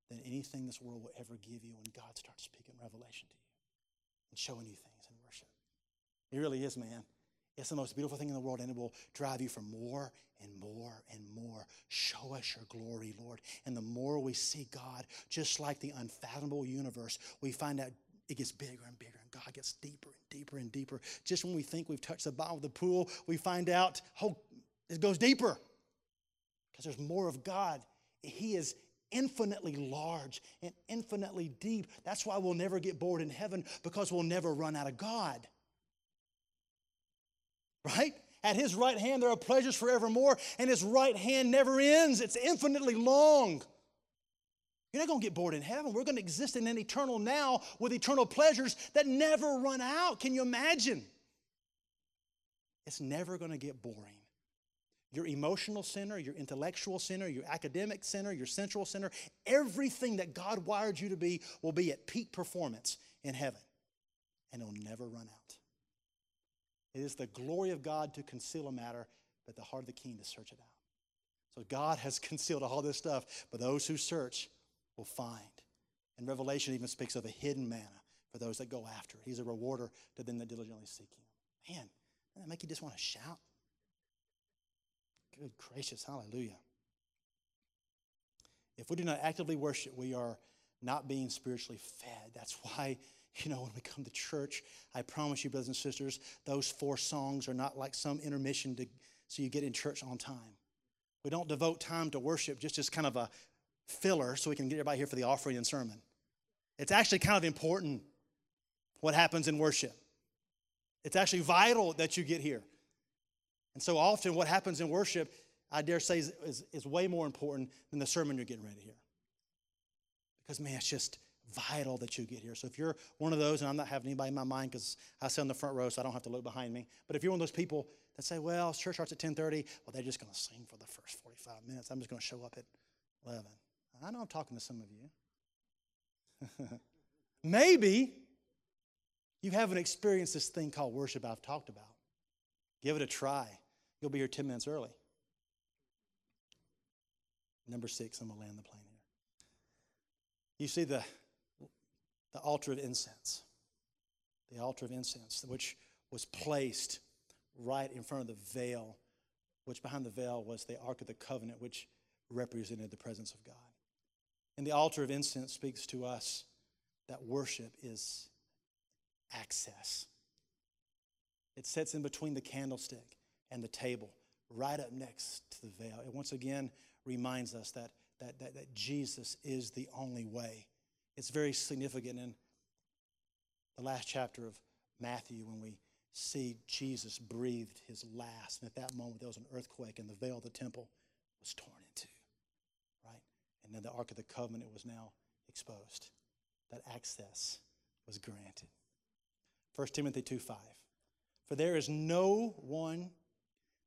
than anything this world will ever give you when God starts speaking revelation to you and showing you things in worship. It really is, man. It's the most beautiful thing in the world, and it will drive you for more and more and more. Show us your glory, Lord. And the more we see God, just like the unfathomable universe, we find out it gets bigger and bigger, and God gets deeper and deeper and deeper. Just when we think we've touched the bottom of the pool, we find out, oh, it goes deeper because there's more of God. He is infinitely large and infinitely deep. That's why we'll never get bored in heaven because we'll never run out of God. Right? At his right hand, there are pleasures forevermore, and his right hand never ends. It's infinitely long. You're not going to get bored in heaven. We're going to exist in an eternal now with eternal pleasures that never run out. Can you imagine? It's never going to get boring. Your emotional center, your intellectual center, your academic center, your central center, everything that God wired you to be will be at peak performance in heaven, and it'll never run out. It is the glory of God to conceal a matter, but the heart of the king to search it out. So God has concealed all this stuff, but those who search will find. And Revelation even speaks of a hidden manna for those that go after. He's a rewarder to them that diligently seek him. Man, doesn't that make you just want to shout? Good gracious, hallelujah. If we do not actively worship, we are not being spiritually fed. That's why, you know, when we come to church, I promise you, brothers and sisters, those four songs are not like some intermission to, so you get in church on time. We don't devote time to worship just as kind of a filler so we can get everybody here for the offering and sermon. It's actually kind of important what happens in worship. It's actually vital that you get here. And so often, what happens in worship, I dare say, is, is, is, way more important than the sermon you're getting ready to hear. Because, man, it's just vital that you get here. So if you're one of those, and I'm not having anybody in my mind because I sit in the front row, so I don't have to look behind me. But if you're one of those people that say, well, church starts at 10.30, well, they're just going to sing for the first 45 minutes. I'm just going to show up at 11. I know I'm talking to some of you. Maybe you haven't experienced this thing called worship I've talked about. Give it a try. You'll be here 10 minutes early. Number six, I'm going to land the plane here. You see the, the altar of incense. The altar of incense, which was placed right in front of the veil, which behind the veil was the Ark of the Covenant, which represented the presence of God. And the altar of incense speaks to us that worship is access. It sits in between the candlestick and the table, right up next to the veil. It once again reminds us that, that, that, that Jesus is the only way. It's very significant in the last chapter of Matthew when we see Jesus breathed his last. And at that moment, there was an earthquake, and the veil of the temple was torn in two. And then the Ark of the Covenant was now exposed. That access was granted. 1 Timothy 2 5. For there is no one,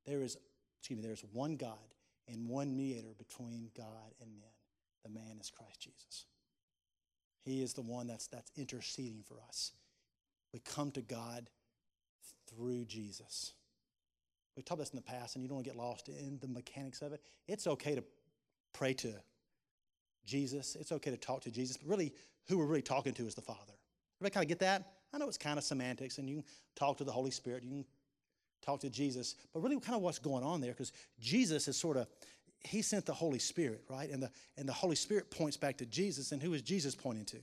there is, excuse me, there is one God and one mediator between God and men. The man is Christ Jesus. He is the one that's, that's interceding for us. We come to God through Jesus. We've talked about this in the past, and you don't want to get lost in the mechanics of it. It's okay to pray to Jesus. It's okay to talk to Jesus, but really, who we're really talking to is the Father. Everybody kind of get that? I know it's kind of semantics, and you can talk to the Holy Spirit, you can talk to Jesus, but really, kind of what's going on there, because Jesus is sort of, he sent the Holy Spirit, right? And the, and the Holy Spirit points back to Jesus. And who is Jesus pointing to?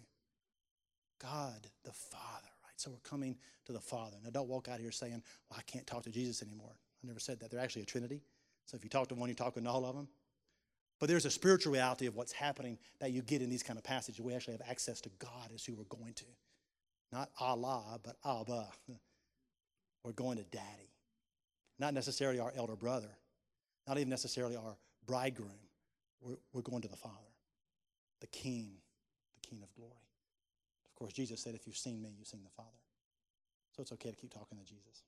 God the Father, right? So we're coming to the Father. Now, don't walk out here saying, well, I can't talk to Jesus anymore. I never said that. They're actually a Trinity. So if you talk to one, you're talking to all of them. But there's a spiritual reality of what's happening that you get in these kind of passages. We actually have access to God as who we're going to. Not Allah, but Abba. We're going to Daddy. Not necessarily our elder brother, not even necessarily our bridegroom. We're, we're going to the Father, the King, the King of glory. Of course, Jesus said, If you've seen me, you've seen the Father. So it's okay to keep talking to Jesus.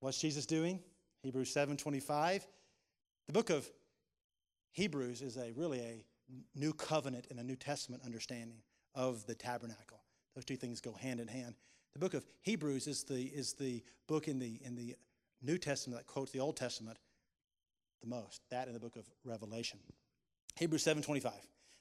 What's Jesus doing? Hebrews 7 25. The book of Hebrews is a really a new covenant and a New Testament understanding of the tabernacle. Those two things go hand in hand. The book of Hebrews is the, is the book in the, in the New Testament that quotes the Old Testament the most. That in the book of Revelation. Hebrews 7:25.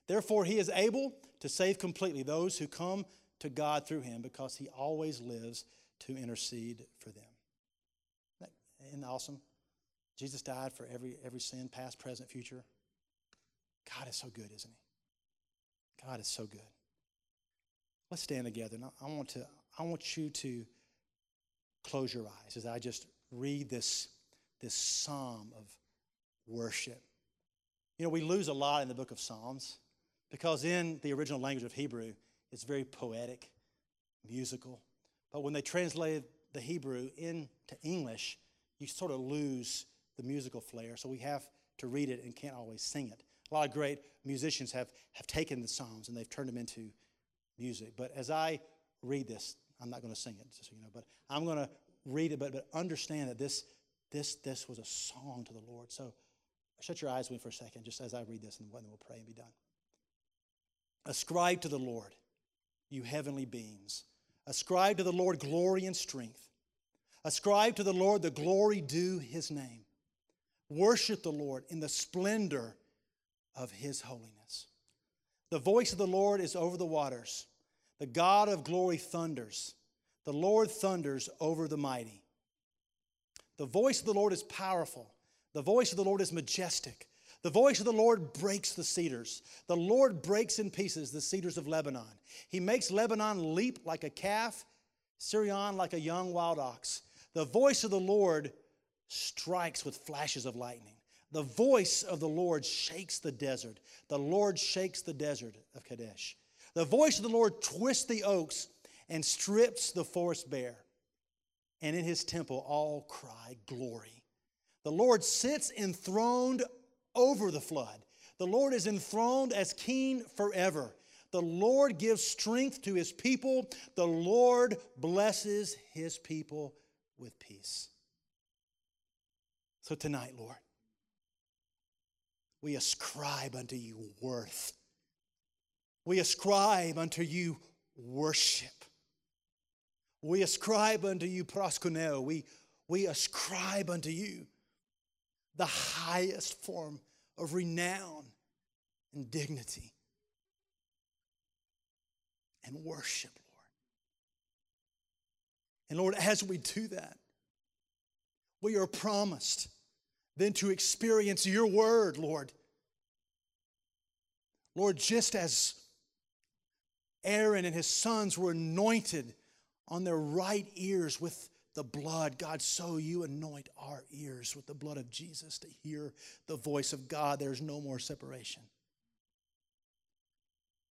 Therefore he is able to save completely those who come to God through him because he always lives to intercede for them. Isn't that awesome? Jesus died for every, every sin, past, present, future. God is so good, isn't he? God is so good. Let's stand together. Now, I want, to, I want you to close your eyes as I just read this, this psalm of worship. You know, we lose a lot in the book of Psalms because in the original language of Hebrew, it's very poetic, musical. But when they translated the Hebrew into English, you sort of lose the musical flair. So we have to read it and can't always sing it. A lot of great musicians have, have taken the Psalms and they've turned them into music. But as I read this, I'm not going to sing it, just so you know, but I'm going to read it, but, but understand that this, this, this was a song to the Lord. So shut your eyes with me for a second, just as I read this, and then we'll pray and be done. Ascribe to the Lord, you heavenly beings. Ascribe to the Lord glory and strength. Ascribe to the Lord the glory due his name. Worship the Lord in the splendor of his holiness. The voice of the Lord is over the waters. The God of glory thunders. The Lord thunders over the mighty. The voice of the Lord is powerful. The voice of the Lord is majestic. The voice of the Lord breaks the cedars. The Lord breaks in pieces the cedars of Lebanon. He makes Lebanon leap like a calf, Sirion like a young wild ox. The voice of the Lord strikes with flashes of lightning. The voice of the Lord shakes the desert. The Lord shakes the desert of Kadesh. The voice of the Lord twists the oaks and strips the forest bare. And in his temple all cry glory. The Lord sits enthroned over the flood. The Lord is enthroned as king forever. The Lord gives strength to his people. The Lord blesses his people with peace. So tonight, Lord, we ascribe unto you worth. We ascribe unto you worship. We ascribe unto you proskuneo. We, we ascribe unto you the highest form of renown and dignity and worship, Lord. and Lord, as we do that, we are promised then to experience your word, Lord. Lord, just as Aaron and his sons were anointed on their right ears with the blood, God, so you anoint our ears with the blood of Jesus to hear the voice of God. There's no more separation.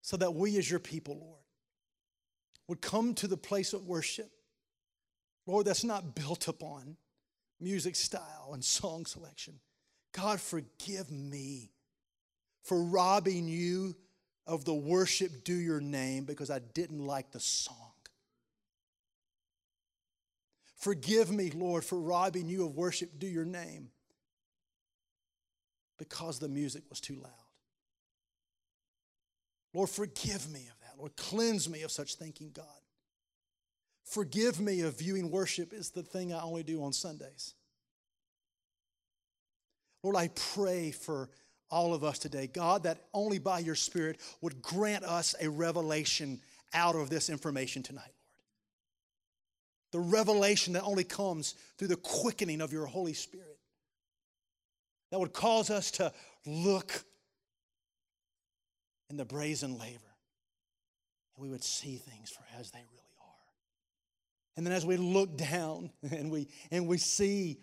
So that we, as your people, Lord, would come to the place of worship Lord, that's not built upon music style and song selection. God, forgive me for robbing you of the worship due your name because I didn't like the song. Forgive me, Lord, for robbing you of worship due your name because the music was too loud. Lord, forgive me of that. Lord, cleanse me of such thinking, God. Forgive me of viewing worship as the thing I only do on Sundays. Lord, I pray for all of us today, God, that only by your Spirit would grant us a revelation out of this information tonight, Lord. The revelation that only comes through the quickening of your Holy Spirit. that would cause us to look in the brazen laver and we would see things for as they really are. And then as we look down and we and we see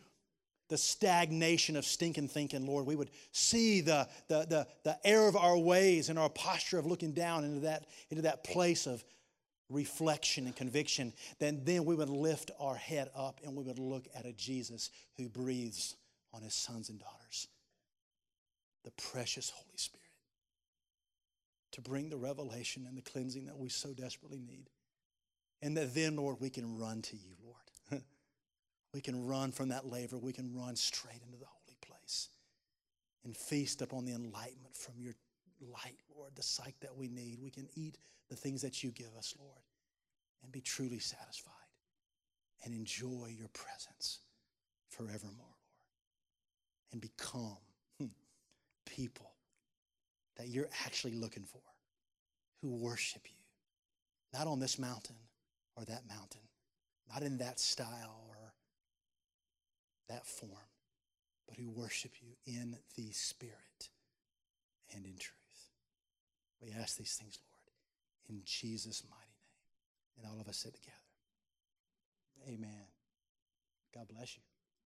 the stagnation of stinking thinking, Lord, we would see the, the, the, the error of our ways and our posture of looking down into that, into that place of reflection and conviction, then, then we would lift our head up and we would look at a Jesus who breathes on his sons and daughters, the precious Holy Spirit to bring the revelation and the cleansing that we so desperately need. And that then, Lord, we can run to you. We can run from that laver. We can run straight into the holy place and feast upon the enlightenment from your light, Lord, the sight that we need. We can eat the things that you give us, Lord, and be truly satisfied and enjoy your presence forevermore, Lord, and become hmm, people that you're actually looking for who worship you, not on this mountain or that mountain, not in that style that form, but who worship you in the Spirit and in truth. We ask these things, Lord, in Jesus' mighty name. And all of us sit together. Amen. God bless you.